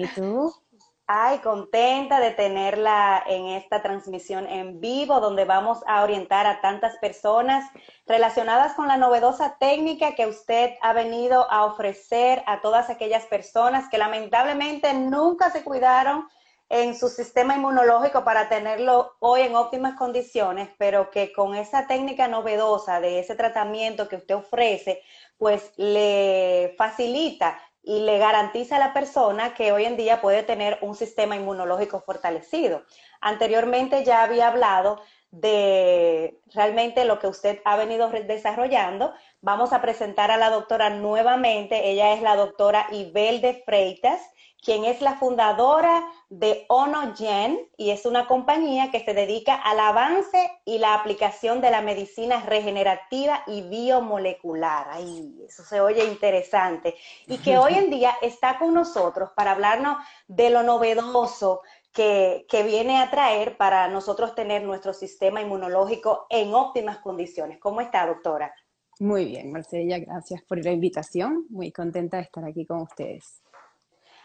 ¿y tú? Ay, contenta de tenerla en esta transmisión en vivo donde vamos a orientar a tantas personas relacionadas con la novedosa técnica que usted ha venido a ofrecer a todas aquellas personas que lamentablemente nunca se cuidaron en su sistema inmunológico para tenerlo hoy en óptimas condiciones, pero que con esa técnica novedosa de ese tratamiento que usted ofrece, pues le facilita y le garantiza a la persona que hoy en día puede tener un sistema inmunológico fortalecido. Anteriormente ya había hablado de realmente lo que usted ha venido desarrollando. Vamos a presentar a la doctora nuevamente. Ella es la doctora Ibel de Freitas quien es la fundadora de OnoGen y es una compañía que se dedica al avance y la aplicación de la medicina regenerativa y biomolecular. Ay, eso se oye interesante. Y que hoy en día está con nosotros para hablarnos de lo novedoso que, que, viene a traer para nosotros tener nuestro sistema inmunológico en óptimas condiciones. ¿Cómo está, doctora? Muy bien, Marcela, gracias por la invitación. Muy contenta de estar aquí con ustedes.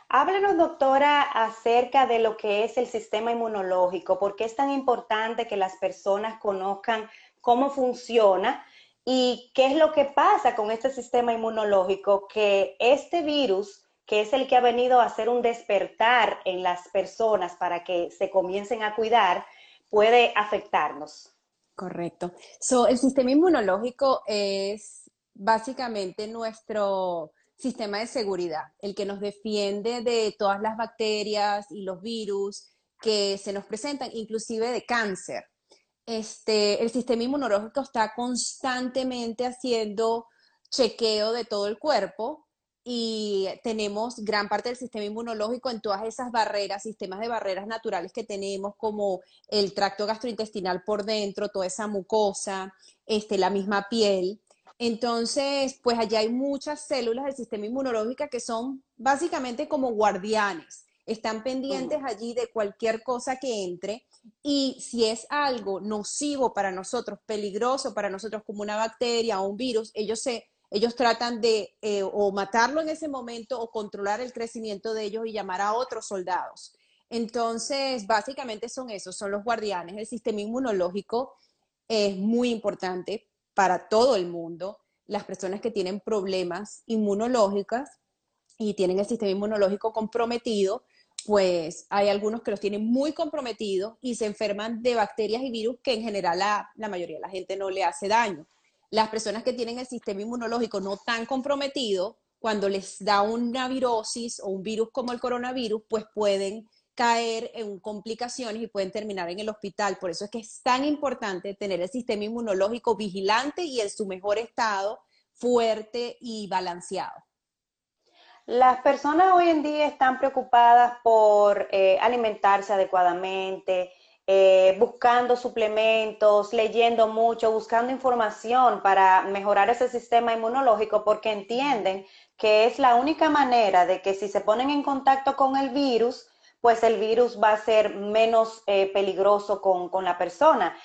Háblenos, doctora, acerca de lo que es el sistema inmunológico, por qué es tan importante que las personas conozcan cómo funciona y qué es lo que pasa con este sistema inmunológico, que este virus, que es el que ha venido a hacer un despertar en las personas para que se comiencen a cuidar, puede afectarnos. Correcto. So, el sistema inmunológico es básicamente nuestro sistema de seguridad, el que nos defiende de todas las bacterias y los virus que se nos presentan, inclusive de cáncer. Este, el sistema inmunológico está constantemente haciendo chequeo de todo el cuerpo y tenemos gran parte del sistema inmunológico en todas esas barreras, sistemas de barreras naturales que tenemos, como el tracto gastrointestinal por dentro, toda esa mucosa, este, la misma piel. Entonces, pues allá hay muchas células del sistema inmunológico que son básicamente como guardianes. Están pendientes allí de cualquier cosa que entre y si es algo nocivo para nosotros, peligroso para nosotros como una bacteria o un virus, ellos se ellos tratan de eh, o matarlo en ese momento o controlar el crecimiento de ellos y llamar a otros soldados. Entonces, básicamente son esos, son los guardianes. El sistema inmunológico es muy importante para todo el mundo, las personas que tienen problemas inmunológicos y tienen el sistema inmunológico comprometido, pues hay algunos que los tienen muy comprometidos y se enferman de bacterias y virus que en general a la mayoría de la gente no le hace daño. Las personas que tienen el sistema inmunológico no tan comprometido, cuando les da una virosis o un virus como el coronavirus, pues pueden caer en complicaciones y pueden terminar en el hospital. Por eso es que es tan importante tener el sistema inmunológico vigilante y en su mejor estado, fuerte y balanceado. Las personas hoy en día están preocupadas por eh, alimentarse adecuadamente, eh, buscando suplementos, leyendo mucho, buscando información para mejorar ese sistema inmunológico porque entienden que es la única manera de que si se ponen en contacto con el virus, pues el virus va a ser menos eh, peligroso con, la persona.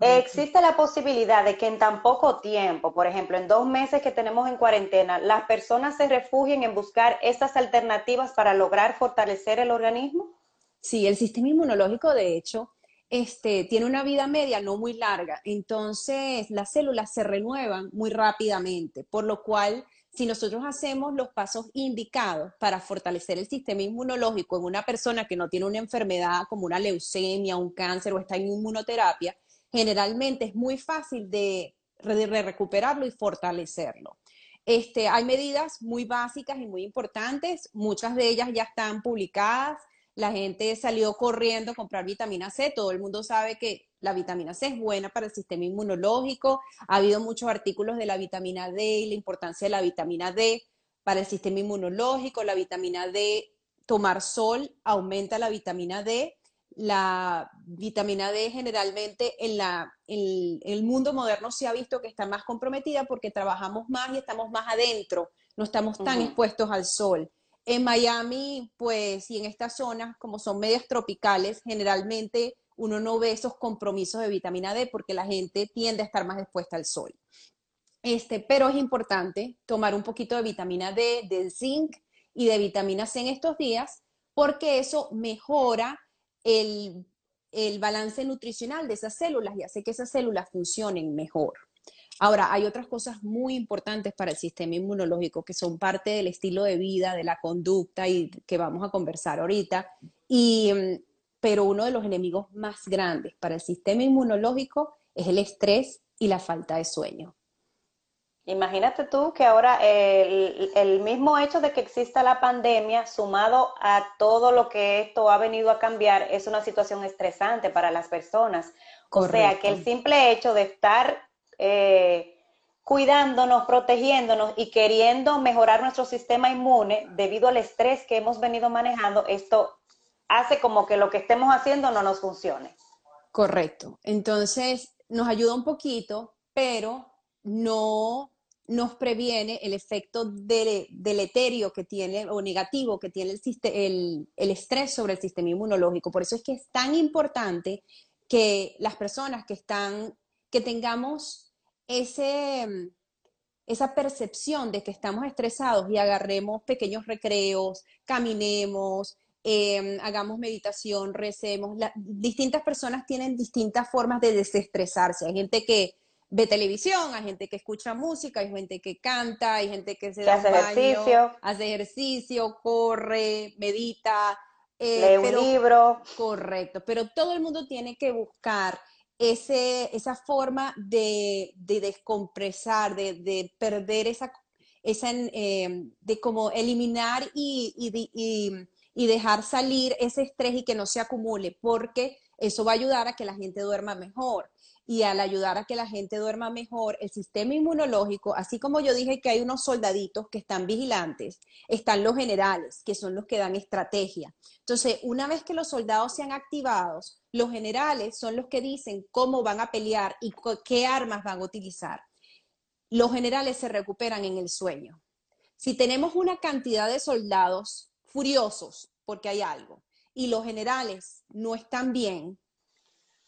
existe la posibilidad de que en tan poco tiempo, por ejemplo, en dos meses que tenemos en cuarentena, las personas se refugien en buscar estas alternativas para lograr fortalecer el organismo? Sí, el sistema inmunológico, de hecho, este, tiene una vida media no muy larga, entonces las células se renuevan muy rápidamente, por lo cual si nosotros hacemos los pasos indicados para fortalecer el sistema inmunológico en una persona que no tiene una enfermedad como una leucemia, un cáncer o está en inmunoterapia, generalmente es muy fácil de, recuperarlo y fortalecerlo. Este, hay medidas muy básicas y muy importantes, muchas de ellas ya están publicadas, la gente salió corriendo a comprar vitamina C, todo el mundo sabe que la vitamina C es buena para el sistema inmunológico. Ha habido muchos artículos de la vitamina D y la importancia de la vitamina D para el sistema inmunológico. La vitamina D, tomar sol aumenta la vitamina D. La vitamina D generalmente en, la, el mundo moderno se ha visto que está más comprometida porque trabajamos más y estamos más adentro, no estamos tan expuestos al sol. En Miami, pues, y en estas zonas, como son medias tropicales, generalmente uno no ve esos compromisos de vitamina D porque la gente tiende a estar más expuesta al sol. Este, pero es importante tomar un poquito de vitamina D, de zinc y de vitamina C en estos días, porque eso mejora el, el balance nutricional de esas células y hace que esas células funcionen mejor. Ahora, hay otras cosas muy importantes para el sistema inmunológico que son parte del estilo de vida, de la conducta y que vamos a conversar ahorita. Y, mm, pero uno de los enemigos más grandes para el sistema inmunológico es el estrés y la falta de sueño. Imagínate tú que ahora el, el, mismo hecho de que exista la pandemia, sumado a todo lo que esto ha venido a cambiar, es una situación estresante para las personas. O sea, que el simple hecho de estar eh, cuidándonos, protegiéndonos y queriendo mejorar nuestro sistema inmune debido al estrés que hemos venido manejando, esto hace como que lo que estemos haciendo no nos funcione. Correcto. Entonces, nos ayuda un poquito, pero no nos previene el efecto deleterio que tiene o negativo que tiene el, el, estrés sobre el sistema inmunológico. Por eso es que es tan importante que las personas que están, que tengamos ese, esa percepción de que estamos estresados y agarremos pequeños recreos, caminemos, em, hagamos meditación, recemos. distintas personas tienen distintas formas de desestresarse. Hay gente que ve televisión, hay gente que escucha música, hay gente que canta, hay gente que se da hace ejercicio, hace ejercicio, corre, medita, eh, lee un libro. Correcto, pero todo el mundo tiene que buscar ese, esa forma de, descompresar, de, perder esa, esa em, de como eliminar y, y dejar salir ese estrés y que no se acumule, porque eso va a ayudar a que la gente duerma mejor y al ayudar a que la gente duerma mejor, el sistema inmunológico, así como yo dije que hay unos soldaditos que están vigilantes, están los generales, que son los que dan estrategia. Entonces, una vez que los soldados sean activados, los generales son los que dicen cómo van a pelear y qué armas van a utilizar. Los generales se recuperan en el sueño. Si tenemos una cantidad de soldados furiosos porque hay algo y los generales no están bien,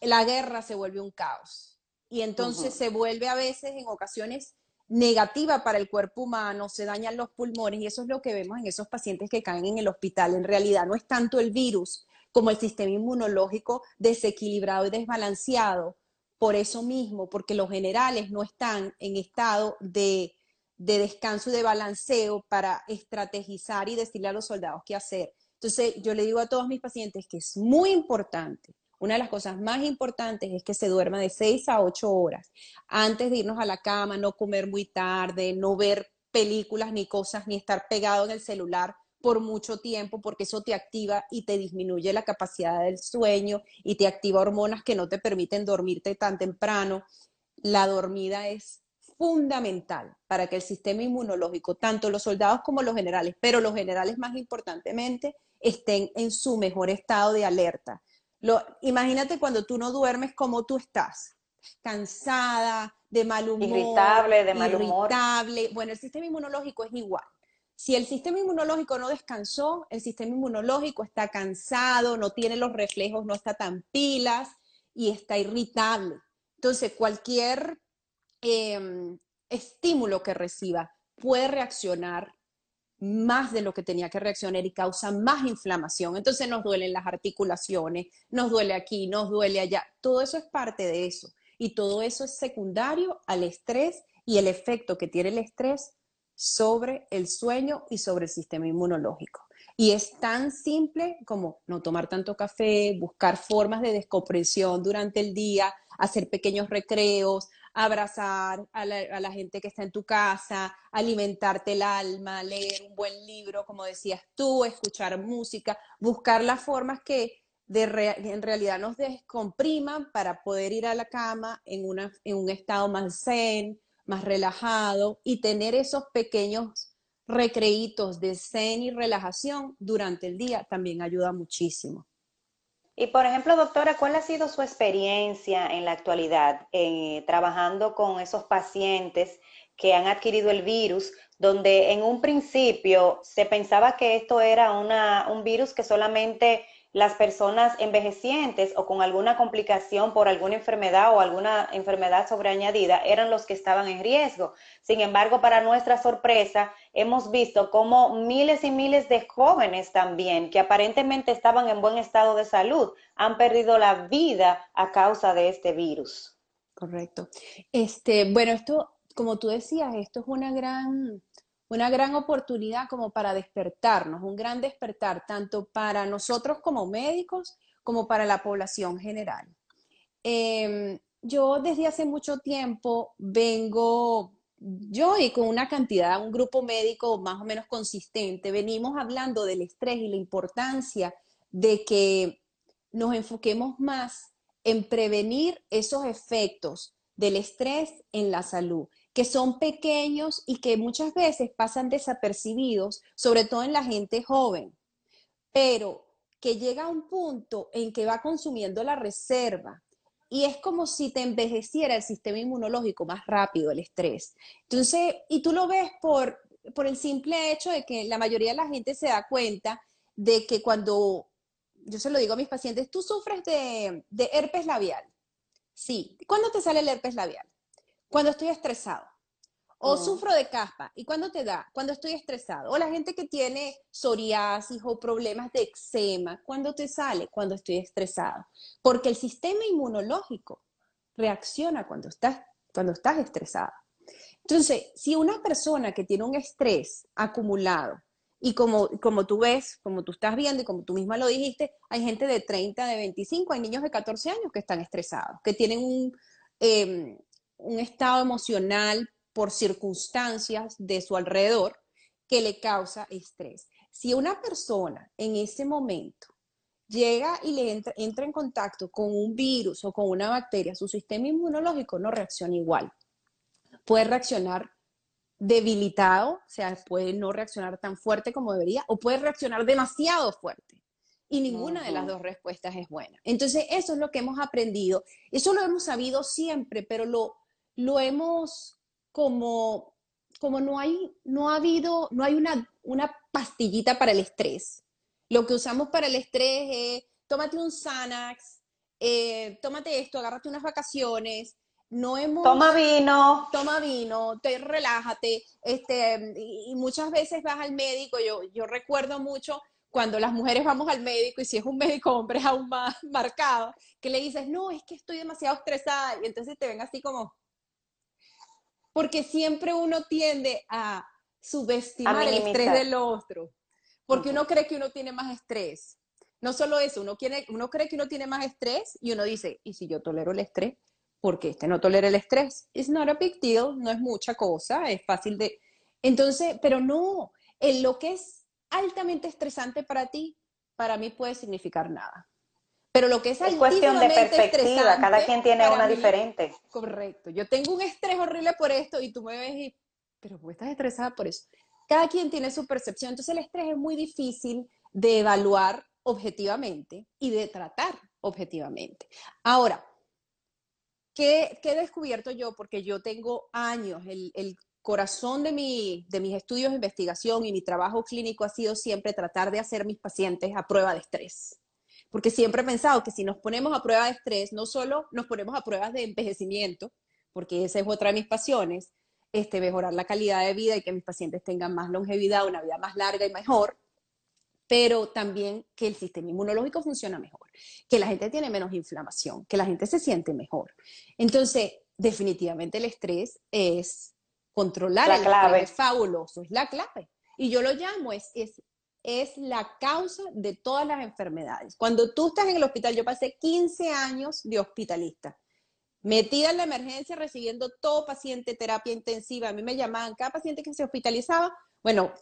la guerra se vuelve un caos. Y entonces se vuelve a veces, en ocasiones, negativa para el cuerpo humano, se dañan los pulmones y eso es lo que vemos en esos pacientes que caen en el hospital. En realidad no es tanto el virus como el sistema inmunológico desequilibrado y desbalanceado. Por eso mismo, porque los generales no están en estado de, de descanso y de balanceo para estrategizar y decirle a los soldados qué hacer. Entonces, yo le digo a todos mis pacientes que es muy importante una de las cosas más importantes es que se duerma de 6 a 8 horas. Antes de irnos a la cama, no comer muy tarde, no ver películas ni cosas, ni estar pegado en el celular por mucho tiempo, porque eso te activa y te disminuye la capacidad del sueño y te activa hormonas que no te permiten dormirte tan temprano. La dormida es fundamental para que el sistema inmunológico, tanto los soldados como los generales, pero los generales más importantemente, estén en su mejor estado de alerta imagínate cuando tú no duermes, cómo tú estás. Cansada, de mal humor. Irritable, de mal humor. Irritable. Bueno, el sistema inmunológico es igual. Si el sistema inmunológico no descansó, el sistema inmunológico está cansado, no tiene los reflejos, no está tan pilas y está irritable. Entonces, cualquier em, estímulo que reciba puede reaccionar más de lo que tenía que reaccionar y causa más inflamación. Entonces nos duelen las articulaciones, nos duele aquí, nos duele allá. Todo eso es parte de eso. Y todo eso es secundario al estrés y el efecto que tiene el estrés sobre el sueño y sobre el sistema inmunológico. Y es tan simple como no tomar tanto café, buscar formas de descompresión durante el día, hacer pequeños recreos, abrazar a la, gente que está en tu casa, alimentarte el alma, leer un buen libro, como decías tú, escuchar música, buscar las formas que en realidad nos descompriman para poder ir a la cama en, una, en un estado más zen, más relajado y tener esos pequeños recreitos de zen y relajación durante el día también ayuda muchísimo. Y por ejemplo, doctora, ¿cuál ha sido su experiencia en la actualidad eh, trabajando con esos pacientes que han adquirido el virus, donde en un principio se pensaba que esto era una, un virus que solamente las personas envejecientes o con alguna complicación por alguna enfermedad o alguna enfermedad sobreañadida eran los que estaban en riesgo. Sin embargo, para nuestra sorpresa, hemos visto como miles y miles de jóvenes también, que aparentemente estaban en buen estado de salud, han perdido la vida a causa de este virus. Correcto. Este, bueno, esto, como tú decías, esto es una gran una gran oportunidad como para despertarnos, un gran despertar, tanto para nosotros como médicos como para la población general. Em, yo desde hace mucho tiempo vengo, yo y con una cantidad, un grupo médico más o menos consistente, venimos hablando del estrés y la importancia de que nos enfoquemos más en prevenir esos efectos del estrés en la salud que son pequeños y que muchas veces pasan desapercibidos, sobre todo en la gente joven, pero que llega a un punto en que va consumiendo la reserva y es como si te envejeciera el sistema inmunológico más rápido, el estrés. Entonces, y tú lo ves por, por el simple hecho de que la mayoría de la gente se da cuenta de que cuando, yo se lo digo a mis pacientes, tú sufres de, de herpes labial. Sí. ¿Cuándo te sale el herpes labial? Cuando estoy estresado. O sufro de caspa. ¿Y cuándo te da? Cuando estoy estresado. O la gente que tiene psoriasis o problemas de eczema. ¿Cuándo te sale? Cuando estoy estresado. Porque el sistema inmunológico reacciona cuando estás, cuando estás estresado. Entonces, si una persona que tiene un estrés acumulado, y como, como tú ves, como tú estás viendo y como tú misma lo dijiste, hay gente de 30, de 25, hay niños de 14 años que están estresados, que tienen un, em, un estado emocional por circunstancias de su alrededor que le causa estrés. Si una persona en ese momento llega y le entra, entra, en contacto con un virus o con una bacteria, su sistema inmunológico no reacciona igual. Puede reaccionar debilitado, o sea, puede no reaccionar tan fuerte como debería, o puede reaccionar demasiado fuerte. Y ninguna de las dos respuestas es buena. Entonces, eso es lo que hemos aprendido. Eso lo hemos sabido siempre, pero lo, lo hemos como, como no hay, no ha habido, no hay una, una pastillita para el estrés. Lo que usamos para el estrés es, tómate un Xanax, eh, tómate esto, agárrate unas vacaciones, no hemos... Toma vino. Toma vino, te relájate, este, y, muchas veces vas al médico, yo, yo recuerdo mucho cuando las mujeres vamos al médico y si es un médico hombre es aún más marcado, que le dices, no, es que estoy demasiado estresada y entonces te ven así como, porque siempre uno tiende a subestimar el estrés del otro, porque uno cree que uno tiene más estrés. No solo eso, uno, uno cree que uno tiene más estrés y uno dice, ¿y si yo tolero el estrés? Porque este no tolera el estrés. It's not a big deal, no es mucha cosa, es fácil de... Entonces, pero no, en lo que es altamente estresante para ti, para mí puede significar nada. Pero lo que es, es cuestión de perspectiva, cada quien tiene una diferente. Correcto. Yo tengo un estrés horrible por esto y tú me ves y, pero ¿por qué estás estresada por eso? Cada quien tiene su percepción. Entonces el estrés es muy difícil de evaluar objetivamente y de tratar objetivamente. Ahora, ¿qué, he descubierto yo? Porque yo tengo años, el, el corazón de, mi, de mis estudios de investigación y mi trabajo clínico ha sido siempre tratar de hacer mis pacientes a prueba de estrés porque siempre he pensado que si nos ponemos a prueba de estrés, no solo nos ponemos a pruebas de envejecimiento, porque esa es otra de mis pasiones, este, mejorar la calidad de vida y que mis pacientes tengan más longevidad, una vida más larga y mejor, pero también que el sistema inmunológico funciona mejor, que la gente tiene menos inflamación, que la gente se siente mejor. Entonces, definitivamente el estrés es controlar la clave. es fabuloso, es la clave. Y yo lo llamo, es, es es la causa de todas las enfermedades. Cuando tú estás en el hospital, yo pasé 15 años de hospitalista, metida en la emergencia recibiendo todo paciente terapia intensiva. A mí me llamaban, cada paciente que se hospitalizaba, bueno,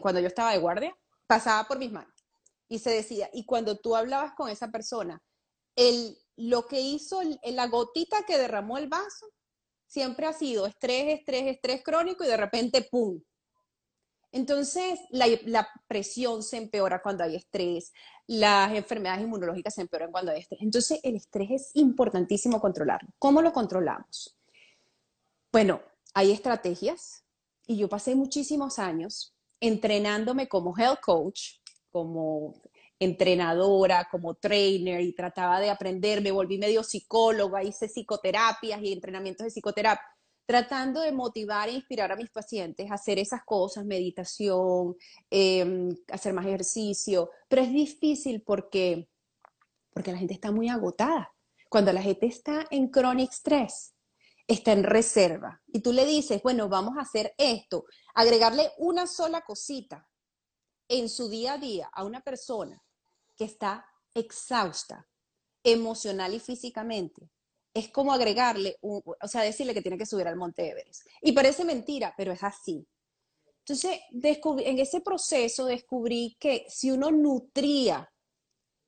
cuando yo estaba de guardia, pasaba por mis manos y se decía, y cuando tú hablabas con esa persona, el, lo que hizo, la gotita que derramó el vaso, siempre ha sido estrés, estrés, estrés crónico y de repente, ¡pum!, entonces, la, presión se empeora cuando hay estrés, las enfermedades inmunológicas se empeoran cuando hay estrés. Entonces, el estrés es importantísimo controlarlo. ¿Cómo lo controlamos? Bueno, hay estrategias y yo pasé muchísimos años entrenándome como health coach, como entrenadora, como trainer y trataba de aprender, me volví medio psicóloga, hice psicoterapias y entrenamientos de psicoterapia, tratando de motivar e inspirar a mis pacientes a hacer esas cosas, meditación, em, hacer más ejercicio, pero es difícil porque, porque la gente está muy agotada. Cuando la gente está en chronic stress, está en reserva y tú le dices, bueno, vamos a hacer esto, agregarle una sola cosita en su día a día a una persona que está exhausta emocional y físicamente, es como agregarle, o sea, decirle que tiene que subir al Monte Everest. Y parece mentira, pero es así. Entonces, en ese proceso descubrí que si uno nutría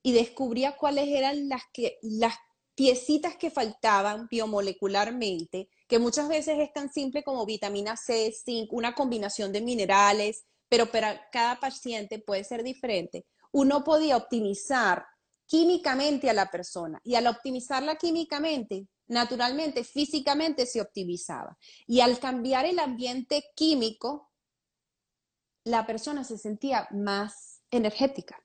y descubría cuáles eran las, que, las piecitas que faltaban biomolecularmente, que muchas veces es tan simple como vitamina C, zinc, una combinación de minerales, pero para cada paciente puede ser diferente uno podía optimizar químicamente a la persona y al optimizarla químicamente, naturalmente, físicamente se optimizaba. Y al cambiar el ambiente químico, la persona se sentía más energética.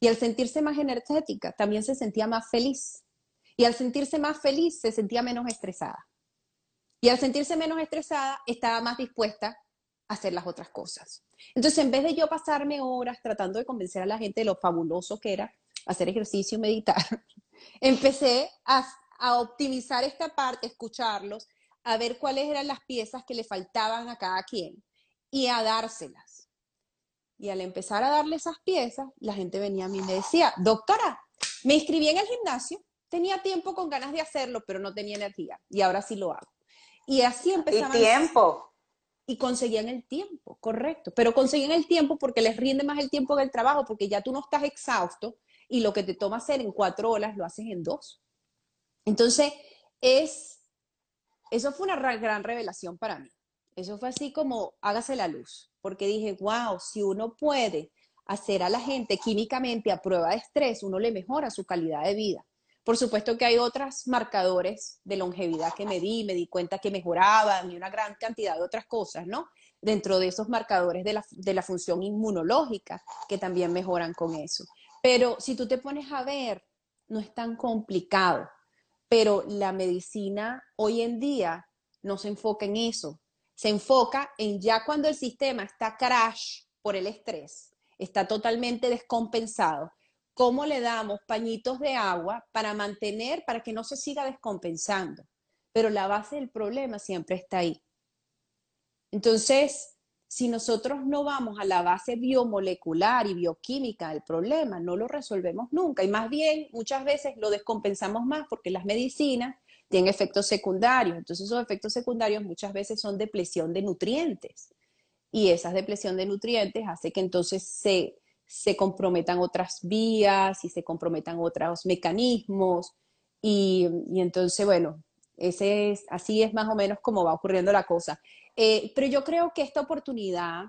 Y al sentirse más energética, también se sentía más feliz. Y al sentirse más feliz, se sentía menos estresada. Y al sentirse menos estresada, estaba más dispuesta hacer las otras cosas. Entonces, en vez de yo pasarme horas tratando de convencer a la gente de lo fabuloso que era hacer ejercicio meditar, empecé a, optimizar esta parte, escucharlos, a ver cuáles eran las piezas que le faltaban a cada quien y a dárselas. Y al empezar a darle esas piezas, la gente venía a mí y me decía, doctora, me inscribí en el gimnasio, tenía tiempo con ganas de hacerlo, pero no tenía energía y ahora sí lo hago. Y así empezaba. Y tiempo y conseguían el tiempo, correcto, pero conseguían el tiempo porque les rinde más el tiempo del trabajo, porque ya tú no estás exhausto y lo que te toma hacer en cuatro horas lo haces en dos. Entonces, es, eso fue una gran revelación para mí. Eso fue así como hágase la luz, porque dije, wow, si uno puede hacer a la gente químicamente a prueba de estrés, uno le mejora su calidad de vida. Por supuesto que hay otros marcadores de longevidad que me di, me di cuenta que mejoraban y una gran cantidad de otras cosas, ¿no? Dentro de esos marcadores de la, de la función inmunológica que también mejoran con eso. Pero si tú te pones a ver, no es tan complicado. Pero la medicina hoy en día no se enfoca en eso. Se enfoca en ya cuando el sistema está crash por el estrés, está totalmente descompensado, cómo le damos pañitos de agua para mantener, para que no se siga descompensando. Pero la base del problema siempre está ahí. Entonces, si nosotros no vamos a la base biomolecular y bioquímica del problema, no lo resolvemos nunca. Y más bien, muchas veces lo descompensamos más porque las medicinas tienen efectos secundarios. Entonces, esos efectos secundarios muchas veces son depresión de nutrientes. Y esa depresión de nutrientes hace que entonces se se comprometan otras vías y se comprometan otros mecanismos. Y, entonces, bueno, ese es, así es más o menos como va ocurriendo la cosa. Eh, pero yo creo que esta oportunidad,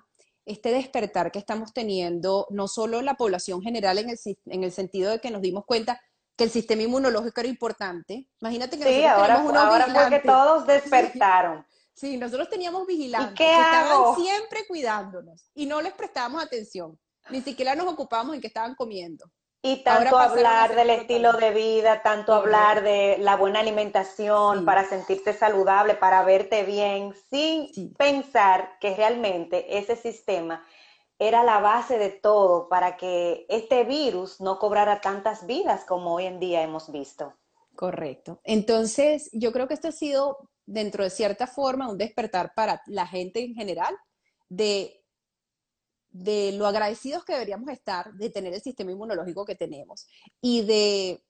este despertar que estamos teniendo, no solo la población general en el, en el sentido de que nos dimos cuenta que el sistema inmunológico era importante. Imagínate que sí, ahora, ahora fue que todos despertaron. Sí, nosotros teníamos vigilantes que estaban siempre cuidándonos y no les prestábamos atención. Ni siquiera nos ocupamos en qué estaban comiendo. Y tanto hablar del estilo de vida, tanto hablar de la buena alimentación para sentirte saludable, para verte bien, sin pensar que realmente ese sistema era la base de todo para que este virus no cobrara tantas vidas como hoy en día hemos visto. Correcto. Entonces, yo creo que esto ha sido, dentro de cierta forma, un despertar para la gente en general de de lo agradecidos que deberíamos estar de tener el sistema inmunológico que tenemos y de,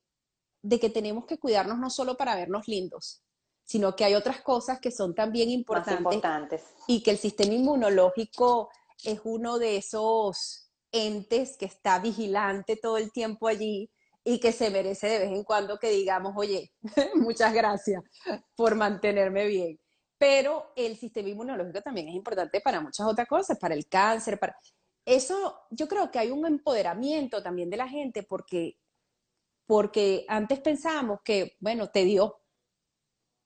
que tenemos que cuidarnos no solo para vernos lindos, sino que hay otras cosas que son también importantes, importantes. y que el sistema inmunológico es uno de esos entes que está vigilante todo el tiempo allí y que se merece de vez en cuando que digamos, oye, muchas gracias por mantenerme bien pero el sistema inmunológico también es importante para muchas otras cosas, para el cáncer, para... Eso yo creo que hay un empoderamiento también de la gente porque, porque antes pensábamos que, bueno, te dio.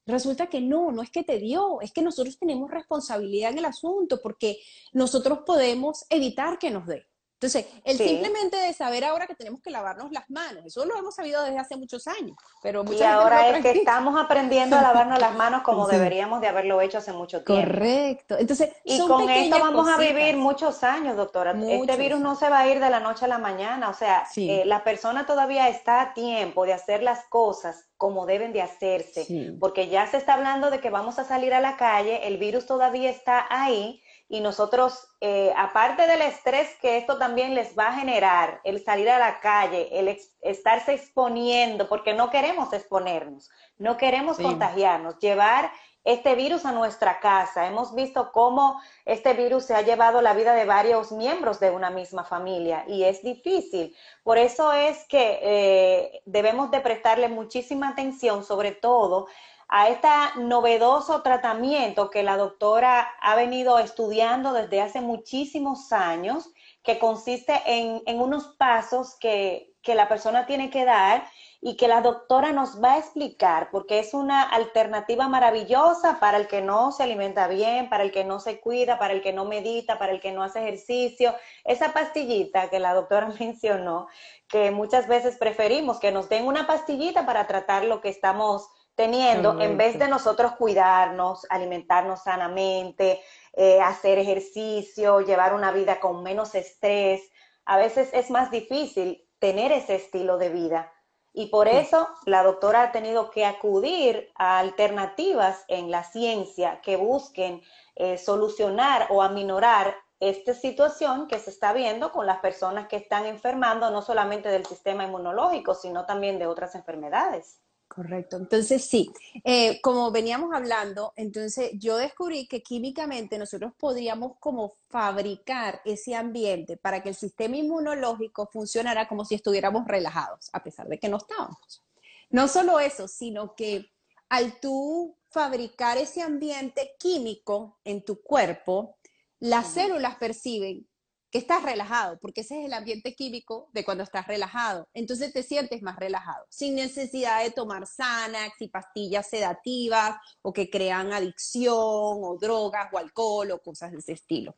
Resulta que no, no es que te dio, es que nosotros tenemos responsabilidad en el asunto porque nosotros podemos evitar que nos dé. Entonces, el simplemente de saber ahora que tenemos que lavarnos las manos, eso lo hemos sabido desde hace muchos años, pero y ahora es que estamos aprendiendo a lavarnos las manos como deberíamos de haberlo hecho hace mucho tiempo. Correcto. Entonces, y con esto vamos a vivir muchos años, doctora. Este virus no se va a ir de la noche a la mañana, o sea, eh, la persona todavía está a tiempo de hacer las cosas como deben de hacerse, porque ya se está hablando de que vamos a salir a la calle, el virus todavía está ahí y nosotros, eh, aparte del estrés que esto también les va a generar, el salir a la calle, el estarse exponiendo, porque no queremos exponernos, no queremos contagiarnos, llevar este virus a nuestra casa. Hemos visto cómo este virus se ha llevado la vida de varios miembros de una misma familia y es difícil. Por eso es que eh, debemos de prestarle muchísima atención, sobre todo a este novedoso tratamiento que la doctora ha venido estudiando desde hace muchísimos años, que consiste en, unos pasos que, que la persona tiene que dar y que la doctora nos va a explicar, porque es una alternativa maravillosa para el que no se alimenta bien, para el que no se cuida, para el que no medita, para el que no hace ejercicio. Esa pastillita que la doctora mencionó, que muchas veces preferimos que nos den una pastillita para tratar lo que estamos teniendo, en vez de nosotros cuidarnos, alimentarnos sanamente, eh, hacer ejercicio, llevar una vida con menos estrés, a veces es más difícil tener ese estilo de vida. Y por eso la doctora ha tenido que acudir a alternativas en la ciencia que busquen eh, solucionar o aminorar esta situación que se está viendo con las personas que están enfermando no solamente del sistema inmunológico, sino también de otras enfermedades. Correcto. Entonces, sí, eh, como veníamos hablando, entonces yo descubrí que químicamente nosotros podríamos como fabricar ese ambiente para que el sistema inmunológico funcionara como si estuviéramos relajados, a pesar de que no estábamos. No solo eso, sino que al tú fabricar ese ambiente químico en tu cuerpo, las células perciben que estás relajado, porque ese es el ambiente químico de cuando estás relajado. Entonces te sientes más relajado, sin necesidad de tomar Xanax y pastillas sedativas o que crean adicción o drogas o alcohol o cosas de ese estilo.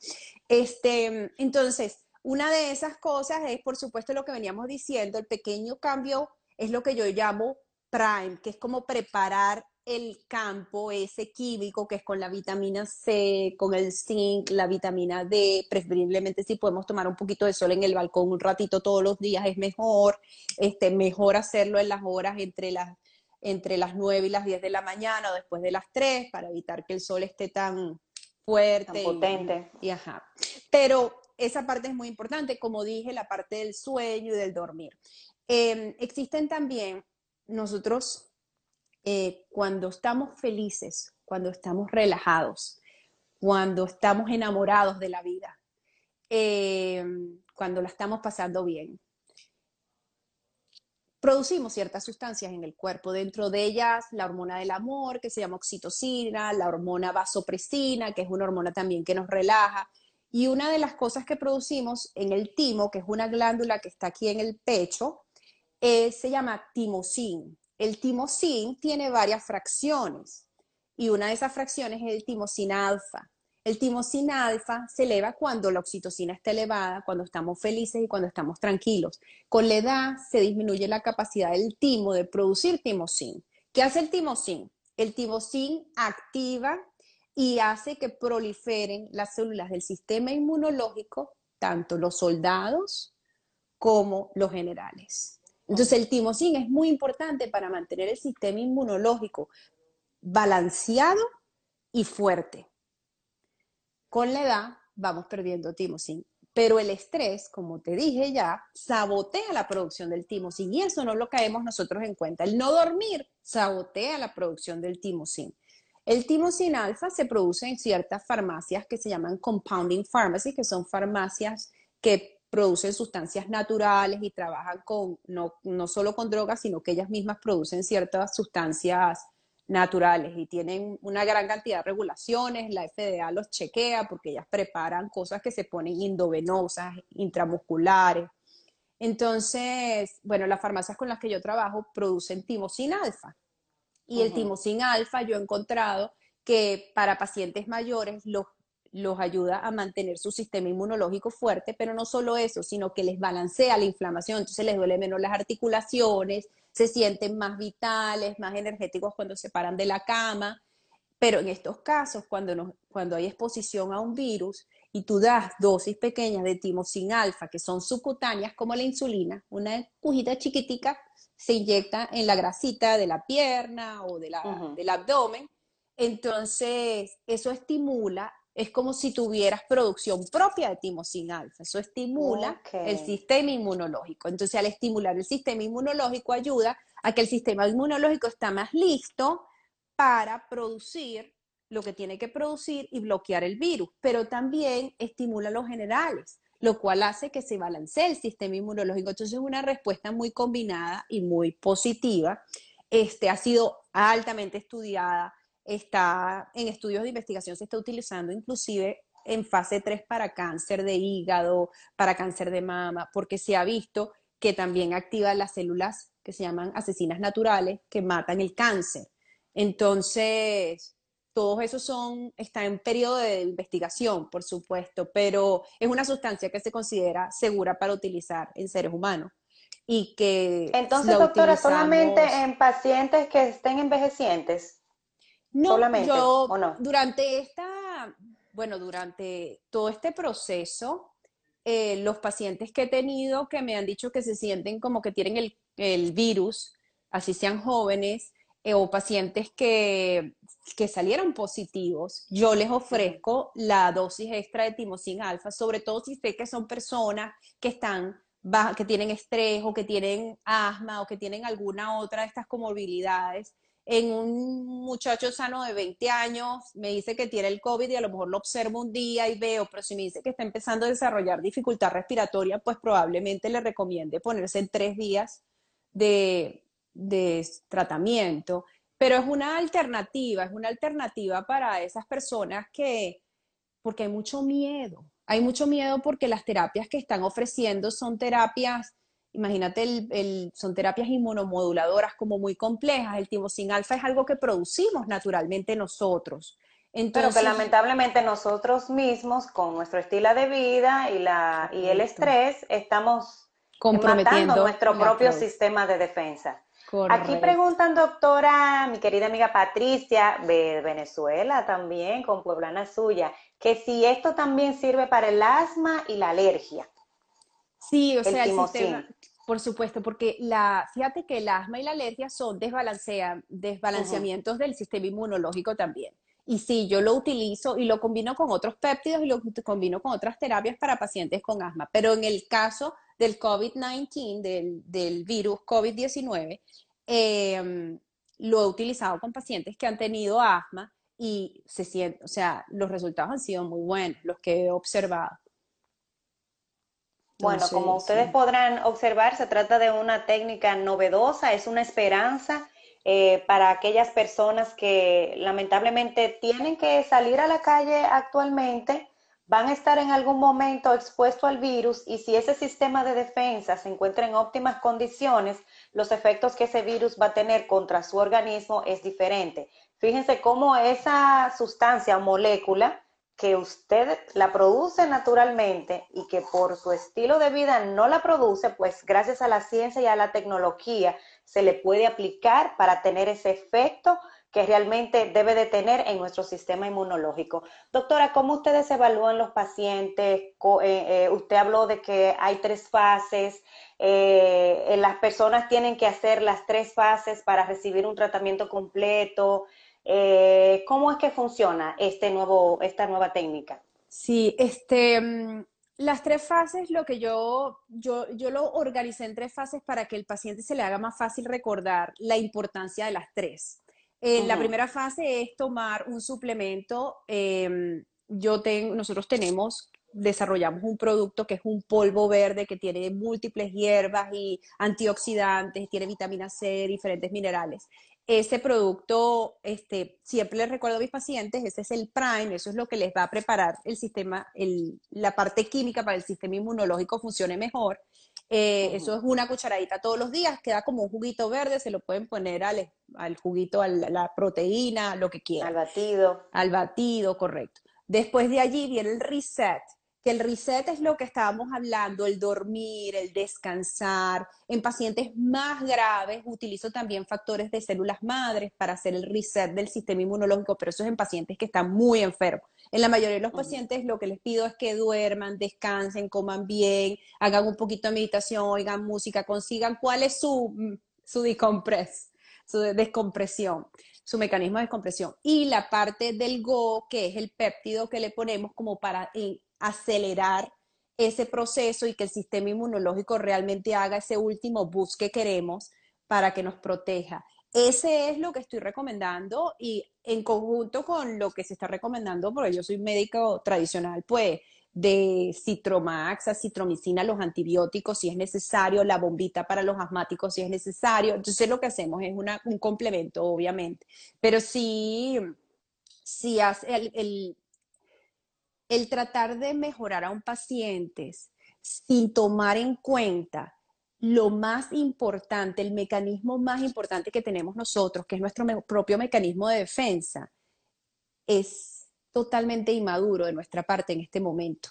Este, entonces, una de esas cosas es, por supuesto, lo que veníamos diciendo, el pequeño cambio es lo que yo llamo prime, que es como preparar el campo ese químico que es con la vitamina C, con el zinc, la vitamina D, preferiblemente si podemos tomar un poquito de sol en el balcón un ratito todos los días es mejor, este, mejor hacerlo en las horas entre las, entre las 9 y las 10 de la mañana o después de las 3 para evitar que el sol esté tan fuerte. Tan potente. Y, ajá. Pero esa parte es muy importante, como dije, la parte del sueño y del dormir. Em, existen también, nosotros eh, cuando estamos felices, cuando estamos relajados, cuando estamos enamorados de la vida, eh, cuando la estamos pasando bien. Producimos ciertas sustancias en el cuerpo, dentro de ellas la hormona del amor, que se llama oxitocina, la hormona vasopresina, que es una hormona también que nos relaja. Y una de las cosas que producimos en el timo, que es una glándula que está aquí en el pecho, eh, se llama timosín. El timosín tiene varias fracciones y una de esas fracciones es el timosín alfa. El timosín alfa se eleva cuando la oxitocina está elevada, cuando estamos felices y cuando estamos tranquilos. Con la edad se disminuye la capacidad del timo de producir timosín. ¿Qué hace el timosín? El timosín activa y hace que proliferen las células del sistema inmunológico, tanto los soldados como los generales. Entonces el timosín es muy importante para mantener el sistema inmunológico balanceado y fuerte. Con la edad vamos perdiendo timosín, pero el estrés, como te dije ya, sabotea la producción del timosín y eso no lo caemos nosotros en cuenta. El no dormir sabotea la producción del timosín. El timosín alfa se produce en ciertas farmacias que se llaman compounding pharmacy, que son farmacias que producen sustancias naturales y trabajan con, no, no solo con drogas, sino que ellas mismas producen ciertas sustancias naturales y tienen una gran cantidad de regulaciones, la FDA los chequea porque ellas preparan cosas que se ponen endovenosas, intramusculares. Entonces, bueno, las farmacias con las que yo trabajo producen timosin alfa. Y el timosin alfa yo he encontrado que para pacientes mayores los los ayuda a mantener su sistema inmunológico fuerte, pero no solo eso, sino que les balancea la inflamación, entonces les duele menos las articulaciones, se sienten más vitales, más energéticos cuando se paran de la cama. Pero en estos casos, cuando, cuando hay exposición a un virus y tú das dosis pequeñas de timosin alfa, que son subcutáneas como la insulina, una cujita chiquitica se inyecta en la grasita de la pierna o de la, del abdomen, entonces eso estimula es como si tuvieras producción propia de timosin alfa. Eso estimula el sistema inmunológico. Entonces, al estimular el sistema inmunológico ayuda a que el sistema inmunológico está más listo para producir lo que tiene que producir y bloquear el virus, pero también estimula los generales, lo cual hace que se balancee el sistema inmunológico. Entonces, es una respuesta muy combinada y muy positiva. Este, ha sido altamente estudiada está en estudios de investigación, se está utilizando inclusive en fase 3 para cáncer de hígado, para cáncer de mama, porque se ha visto que también activa las células que se llaman asesinas naturales que matan el cáncer. Entonces, todos esos son, está en periodo de investigación, por supuesto, pero es una sustancia que se considera segura para utilizar en seres humanos. Y que Entonces, doctora, solamente en pacientes que estén envejecientes. No, yo durante esta, bueno, durante todo este proceso, eh, los pacientes que he tenido que me han dicho que se sienten como que tienen el, virus, así sean jóvenes, eh, o pacientes que, que, salieron positivos, yo les ofrezco la dosis extra de timosin alfa, sobre todo si sé que son personas que están que tienen estrés o que tienen asma o que tienen alguna otra de estas comorbilidades en un muchacho sano de 20 años, me dice que tiene el COVID y a lo mejor lo observo un día y veo, pero si me dice que está empezando a desarrollar dificultad respiratoria, pues probablemente le recomiende ponerse en tres días de, de tratamiento. Pero es una alternativa, es una alternativa para esas personas que, porque hay mucho miedo, hay mucho miedo porque las terapias que están ofreciendo son terapias imagínate, el, son terapias inmunomoduladoras como muy complejas. El timosin alfa es algo que producimos naturalmente nosotros. Pero que lamentablemente nosotros mismos, con nuestro estilo de vida y, la, y el estrés, estamos matando nuestro propio sistema de defensa. Aquí preguntan, doctora, mi querida amiga Patricia, de Venezuela también, con Pueblana Suya, que si esto también sirve para el asma y la alergia. Sí, o sea, el sistema, por supuesto, porque la, fíjate que el asma y la alergia son desbalancea, desbalanceamientos del sistema inmunológico también. Y sí, yo lo utilizo y lo combino con otros péptidos y lo combino con otras terapias para pacientes con asma. Pero en el caso del COVID-19, del, del, virus COVID-19, em, lo he utilizado con pacientes que han tenido asma y se siente, o sea, los resultados han sido muy buenos, los que he observado bueno, como ustedes podrán observar, se trata de una técnica novedosa, es una esperanza eh, para aquellas personas que lamentablemente tienen que salir a la calle actualmente, van a estar en algún momento expuestos al virus y si ese sistema de defensa se encuentra en óptimas condiciones, los efectos que ese virus va a tener contra su organismo es diferente. Fíjense cómo esa sustancia o molécula que usted la produce naturalmente y que por su estilo de vida no la produce, pues gracias a la ciencia y a la tecnología se le puede aplicar para tener ese efecto que realmente debe de tener en nuestro sistema inmunológico. Doctora, ¿cómo ustedes evalúan los pacientes? Eh, eh, usted habló de que hay tres fases. Eh, las personas tienen que hacer las tres fases para recibir un tratamiento completo. Eh, ¿Cómo es que funciona este nuevo, esta nueva técnica? Sí, este, mm, las tres fases, lo que yo, yo, yo lo organicé en tres fases para que el paciente se le haga más fácil recordar la importancia de las tres. Eh, la primera fase es tomar un suplemento. Em, yo tengo, nosotros tenemos, desarrollamos un producto que es un polvo verde que tiene múltiples hierbas y antioxidantes, tiene vitamina C, diferentes minerales ese producto, este, siempre les recuerdo a mis pacientes, ese es el prime, eso es lo que les va a preparar el sistema, la parte química para el sistema inmunológico funcione mejor. Eh, eso es una cucharadita todos los días, queda como un juguito verde, se lo pueden poner al, al juguito, a la, proteína, lo que quieran. Al batido. Al batido, correcto. Después de allí viene el reset, que el reset es lo que estábamos hablando, el dormir, el descansar. En pacientes más graves utilizo también factores de células madres para hacer el reset del sistema inmunológico, pero eso es en pacientes que están muy enfermos. En la mayoría de los pacientes lo que les pido es que duerman, descansen, coman bien, hagan un poquito de meditación, oigan música, consigan cuál es su, su su descompresión su mecanismo de descompresión. Y la parte del GO, que es el péptido que le ponemos como para eh, acelerar ese proceso y que el sistema inmunológico realmente haga ese último boost que queremos para que nos proteja. Ese es lo que estoy recomendando y en conjunto con lo que se está recomendando, porque yo soy médico tradicional, pues de citromax, citromicina, los antibióticos si es necesario, la bombita para los asmáticos si es necesario. Entonces lo que hacemos es un complemento, obviamente. Pero sí, sí hace el tratar de mejorar a un paciente sin tomar en cuenta lo más importante, el mecanismo más importante que tenemos nosotros, que es nuestro propio mecanismo de defensa, es totalmente inmaduro de nuestra parte en este momento.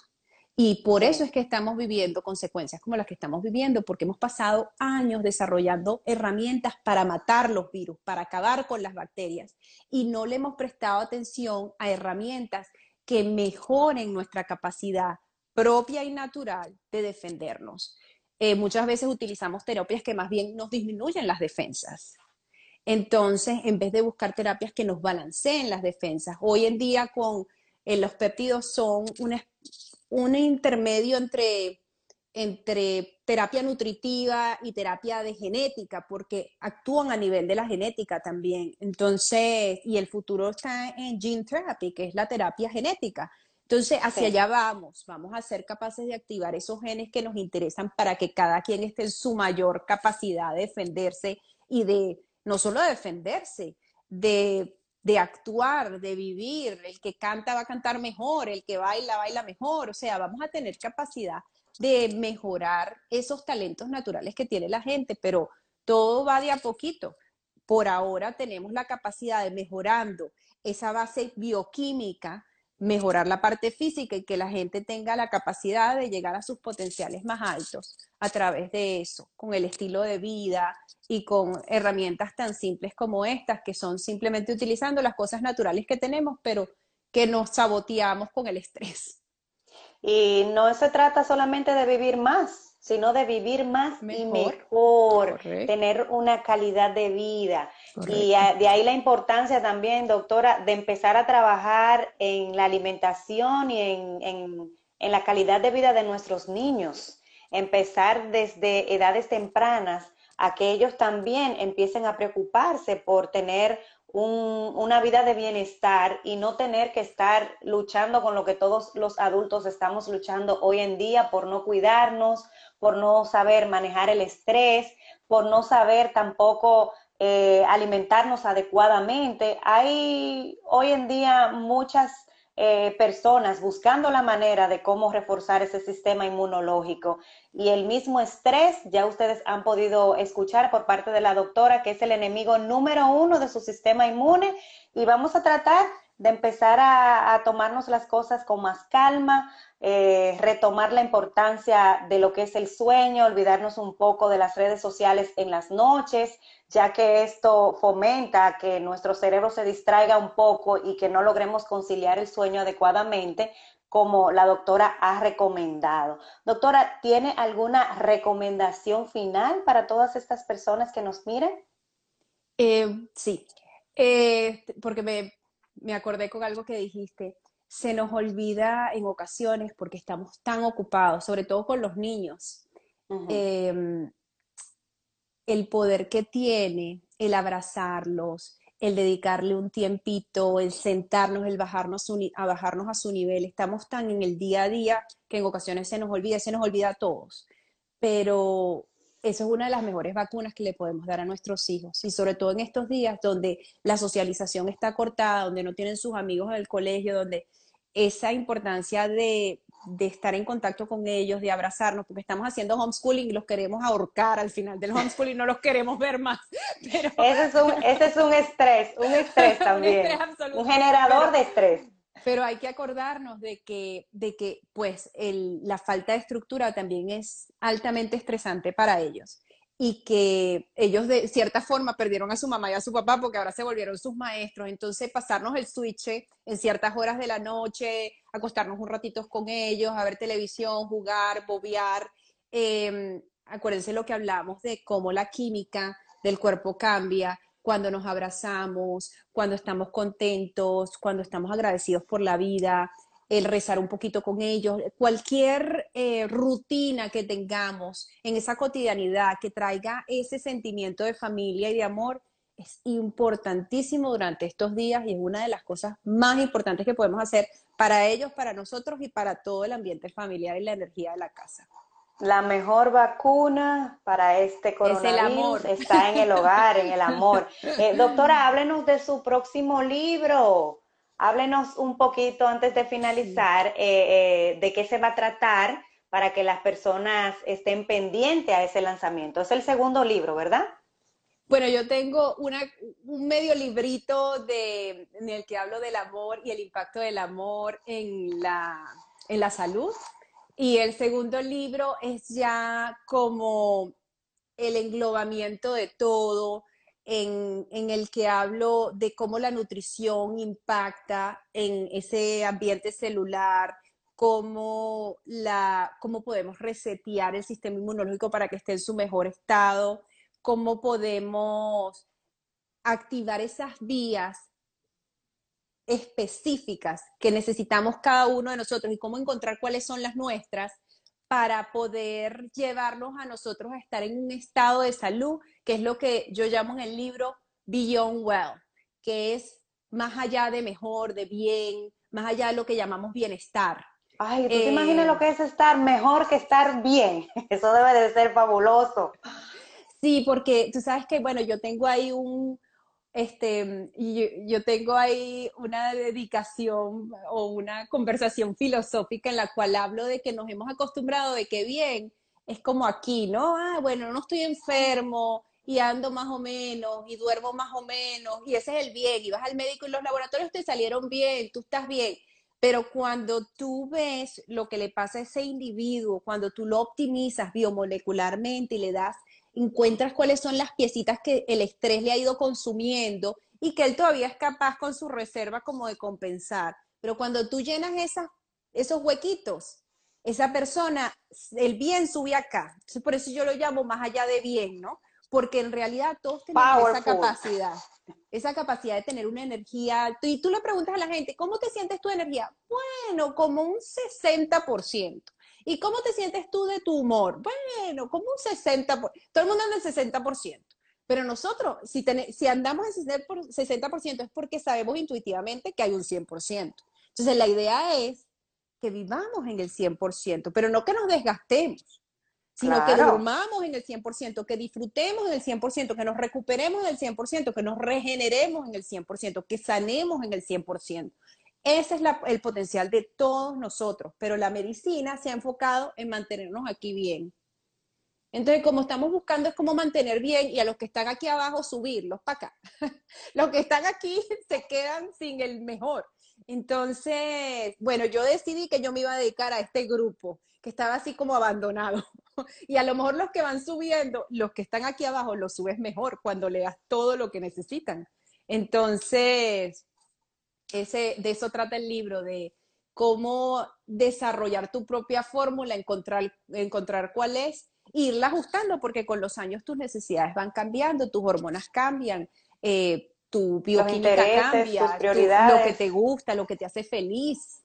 Y por eso es que estamos viviendo consecuencias como las que estamos viviendo, porque hemos pasado años desarrollando herramientas para matar los virus, para acabar con las bacterias, y no le hemos prestado atención a herramientas que mejoren nuestra capacidad propia y natural de defendernos. Eh, muchas veces utilizamos terapias que más bien nos disminuyen las defensas. Entonces, en vez de buscar terapias que nos balanceen las defensas, hoy en día con eh, los péptidos son un intermedio entre entre terapia nutritiva y terapia de genética, porque actúan a nivel de la genética también. Entonces, y el futuro está en gene therapy, que es la terapia genética. Entonces, hacia allá vamos, vamos a ser capaces de activar esos genes que nos interesan para que cada quien esté en su mayor capacidad de defenderse y de, no solo de defenderse, de, de actuar, de vivir. El que canta va a cantar mejor, el que baila, baila mejor. O sea, vamos a tener capacidad de mejorar esos talentos naturales que tiene la gente, pero todo va de a poquito. Por ahora tenemos la capacidad de mejorando esa base bioquímica, mejorar la parte física y que la gente tenga la capacidad de llegar a sus potenciales más altos a través de eso, con el estilo de vida y con herramientas tan simples como estas, que son simplemente utilizando las cosas naturales que tenemos, pero que nos saboteamos con el estrés. Y no se trata solamente de vivir más, sino de vivir más y mejor, tener una calidad de vida. Y de ahí la importancia también, doctora, de empezar a trabajar en la alimentación y en, en la calidad de vida de nuestros niños. Empezar desde edades tempranas a que ellos también empiecen a preocuparse por tener una vida de bienestar y no tener que estar luchando con lo que todos los adultos estamos luchando hoy en día por no cuidarnos, por no saber manejar el estrés, por no saber tampoco eh, alimentarnos adecuadamente. Hay hoy en día muchas eh, personas buscando la manera de cómo reforzar ese sistema inmunológico. Y el mismo estrés, ya ustedes han podido escuchar por parte de la doctora, que es el enemigo número uno de su sistema inmune. Y vamos a tratar de empezar a, tomarnos las cosas con más calma, eh, retomar la importancia de lo que es el sueño, olvidarnos un poco de las redes sociales en las noches, ya que esto fomenta que nuestro cerebro se distraiga un poco y que no logremos conciliar el sueño adecuadamente, como la doctora ha recomendado. Doctora, ¿tiene alguna recomendación final para todas estas personas que nos miren? Eh, sí, eh, porque me, me acordé con algo que dijiste. Se nos olvida en ocasiones porque estamos tan ocupados, sobre todo con los niños el poder que tiene el abrazarlos, el dedicarle un tiempito, el sentarnos, el bajarnos a bajarnos a su nivel. Estamos tan en el día a día que en ocasiones se nos olvida, se nos olvida a todos. Pero eso es una de las mejores vacunas que le podemos dar a nuestros hijos. Y sobre todo en estos días donde la socialización está cortada, donde no tienen sus amigos en el colegio, donde esa importancia de de estar en contacto con ellos, de abrazarnos, porque estamos haciendo homeschooling y los queremos ahorcar al final del homeschooling, no los queremos ver más. Ese, es un, ese es un estrés, un estrés también. un, generador de estrés. Pero hay que acordarnos de que, de que pues la falta de estructura también es altamente estresante para ellos y que ellos de cierta forma perdieron a su mamá y a su papá porque ahora se volvieron sus maestros. Entonces, pasarnos el switch en ciertas horas de la noche, acostarnos un ratito con ellos, a ver televisión, jugar, bobear. Em, acuérdense lo que hablamos de cómo la química del cuerpo cambia cuando nos abrazamos, cuando estamos contentos, cuando estamos agradecidos por la vida, el rezar un poquito con ellos, cualquier eh, rutina que tengamos en esa cotidianidad que traiga ese sentimiento de familia y de amor es importantísimo durante estos días y es una de las cosas más importantes que podemos hacer para ellos, para nosotros y para todo el ambiente familiar y la energía de la casa. La mejor vacuna para este coronavirus está en el hogar, en el amor. Eh, doctora, háblenos de su próximo libro. Háblenos un poquito antes de finalizar eh, eh, de qué se va a tratar para que las personas estén pendientes a ese lanzamiento. Es el segundo libro, ¿verdad? Bueno, yo tengo una, un medio librito de, en el que hablo del amor y el impacto del amor en la, en la salud. Y el segundo libro es ya como el englobamiento de todo, en, el que hablo de cómo la nutrición impacta en ese ambiente celular, cómo, la, cómo podemos resetear el sistema inmunológico para que esté en su mejor estado, cómo podemos activar esas vías específicas que necesitamos cada uno de nosotros y cómo encontrar cuáles son las nuestras para poder llevarnos a nosotros a estar en un estado de salud, que es lo que yo llamo en el libro Beyond Well, que es más allá de mejor, de bien, más allá de lo que llamamos bienestar. Ay, ¿tú te imaginas eh, lo que es estar mejor que estar bien? Eso debe de ser fabuloso. Sí, porque tú sabes que, bueno, yo tengo ahí un, este, y yo, tengo ahí una dedicación o una conversación filosófica en la cual hablo de que nos hemos acostumbrado de que bien es como aquí, ¿no? Ah, bueno, no estoy enfermo y ando más o menos y duermo más o menos y ese es el bien y vas al médico y los laboratorios te salieron bien, tú estás bien. Pero cuando tú ves lo que le pasa a ese individuo, cuando tú lo optimizas biomolecularmente y le das encuentras cuáles son las piecitas que el estrés le ha ido consumiendo y que él todavía es capaz con su reserva como de compensar. Pero cuando tú llenas esos huequitos, esa persona, el bien sube acá. por eso yo lo llamo más allá de bien, ¿no? Porque en realidad todos tenemos esa capacidad, esa capacidad de tener una energía. Y tú le preguntas a la gente, ¿cómo te sientes tu energía? Bueno, como un 60%. ¿Y cómo te sientes tú de tu humor? Bueno, como un 60%. Todo el mundo anda en 60%. Pero nosotros, si, si andamos en 60% es porque sabemos intuitivamente que hay un 100%. Entonces, la idea es que vivamos en el 100%, pero no que nos desgastemos, sino que durmamos en el 100%, que disfrutemos en el 100%, que nos recuperemos en el 100%, que nos regeneremos en el 100%, que sanemos en el 100%. Ese es el potencial de todos nosotros, pero la medicina se ha enfocado en mantenernos aquí bien. Entonces, como estamos buscando es cómo mantener bien y a los que están aquí abajo subirlos para acá. los que están aquí se quedan sin el mejor. Entonces, bueno, yo decidí que yo me iba a dedicar a este grupo que estaba así como abandonado. y a lo mejor los que van subiendo, los que están aquí abajo, los subes mejor cuando le das todo lo que necesitan. Entonces, ese, de eso trata el libro, de cómo desarrollar tu propia fórmula, encontrar, encontrar cuál es, e irla ajustando, porque con los años tus necesidades van cambiando, tus hormonas cambian, eh, tu bioquímica cambia, lo que te gusta, lo que te hace feliz,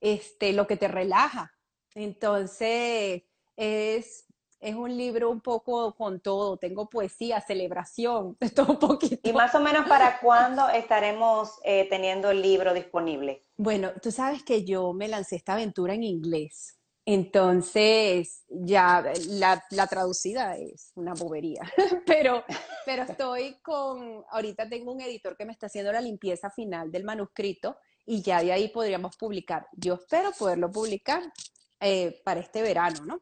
este, lo que te relaja. Entonces, es es un libro un poco con todo. Tengo poesía, celebración, todo un poquito. ¿Y más o menos para cuándo estaremos eh, teniendo el libro disponible? Bueno, tú sabes que yo me lancé esta aventura en inglés. Entonces, ya la, la traducida es una bobería, pero, pero estoy con, ahorita tengo un editor que me está haciendo la limpieza final del manuscrito y ya de ahí podríamos publicar. Yo espero poderlo publicar eh, para este verano, ¿no?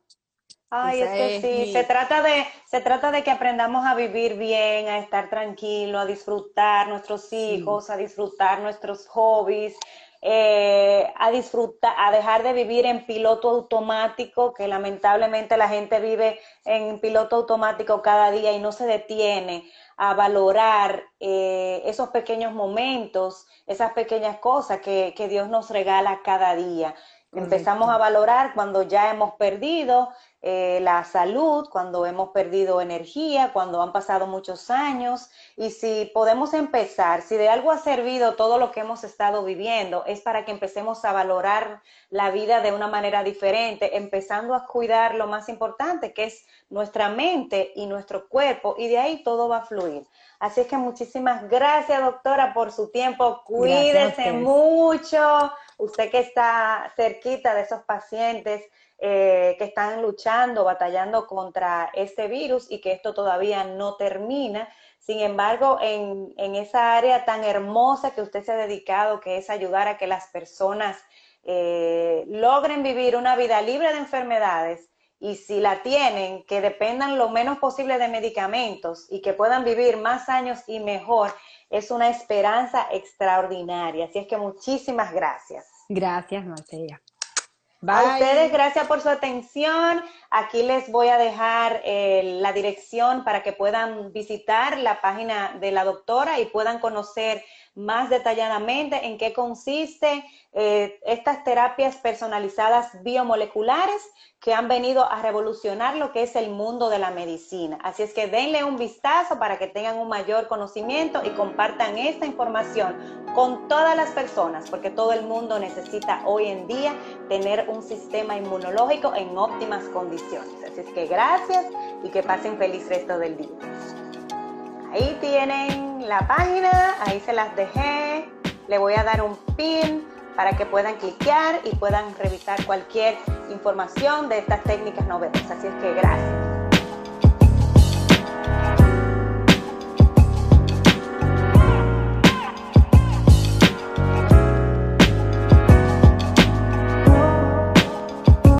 Ay, es que sí, se, trata de, se trata de que aprendamos a vivir bien, a estar tranquilo, a disfrutar nuestros hijos, a disfrutar nuestros hobbies. eh, a disfrutar, a dejar de vivir en piloto automático, que lamentablemente la gente vive en piloto automático cada día y no se detiene a valorar eh, esos pequeños momentos, esas pequeñas cosas que, que Dios nos regala cada día. Empezamos a valorar cuando ya hemos perdido eh, la salud, cuando hemos perdido energía, cuando han pasado muchos años. Y si podemos empezar, si de algo ha servido todo lo que hemos estado viviendo, es para que empecemos a valorar la vida de una manera diferente, empezando a cuidar lo más importante, que es nuestra mente y nuestro cuerpo, y de ahí todo va a fluir. Así es que muchísimas gracias, doctora, por su tiempo. Cuídese mucho. Usted que está cerquita de esos pacientes eh, que están luchando, batallando contra este virus y que esto todavía no termina. Sin embargo, en, esa área tan hermosa que usted se ha dedicado, que es ayudar a que las personas eh, logren vivir una vida libre de enfermedades y si la tienen, que dependan lo menos posible de medicamentos y que puedan vivir más años y mejor, es una esperanza extraordinaria. Así es que muchísimas gracias. Gracias, Marcela. A ustedes, gracias por su atención. Aquí les voy a dejar eh, la dirección para que puedan visitar la página de la doctora y puedan conocer más detalladamente en qué consiste eh, estas terapias personalizadas biomoleculares que han venido a revolucionar lo que es el mundo de la medicina. Así es que denle un vistazo para que tengan un mayor conocimiento y compartan esta información con todas las personas, porque todo el mundo necesita hoy en día tener un sistema inmunológico en óptimas condiciones. Así es que gracias y que pasen feliz resto del día. Ahí tienen la página, ahí se las dejé. Le voy a dar un pin para que puedan cliquear y puedan revisar cualquier información de estas técnicas novedosas. Así es que gracias.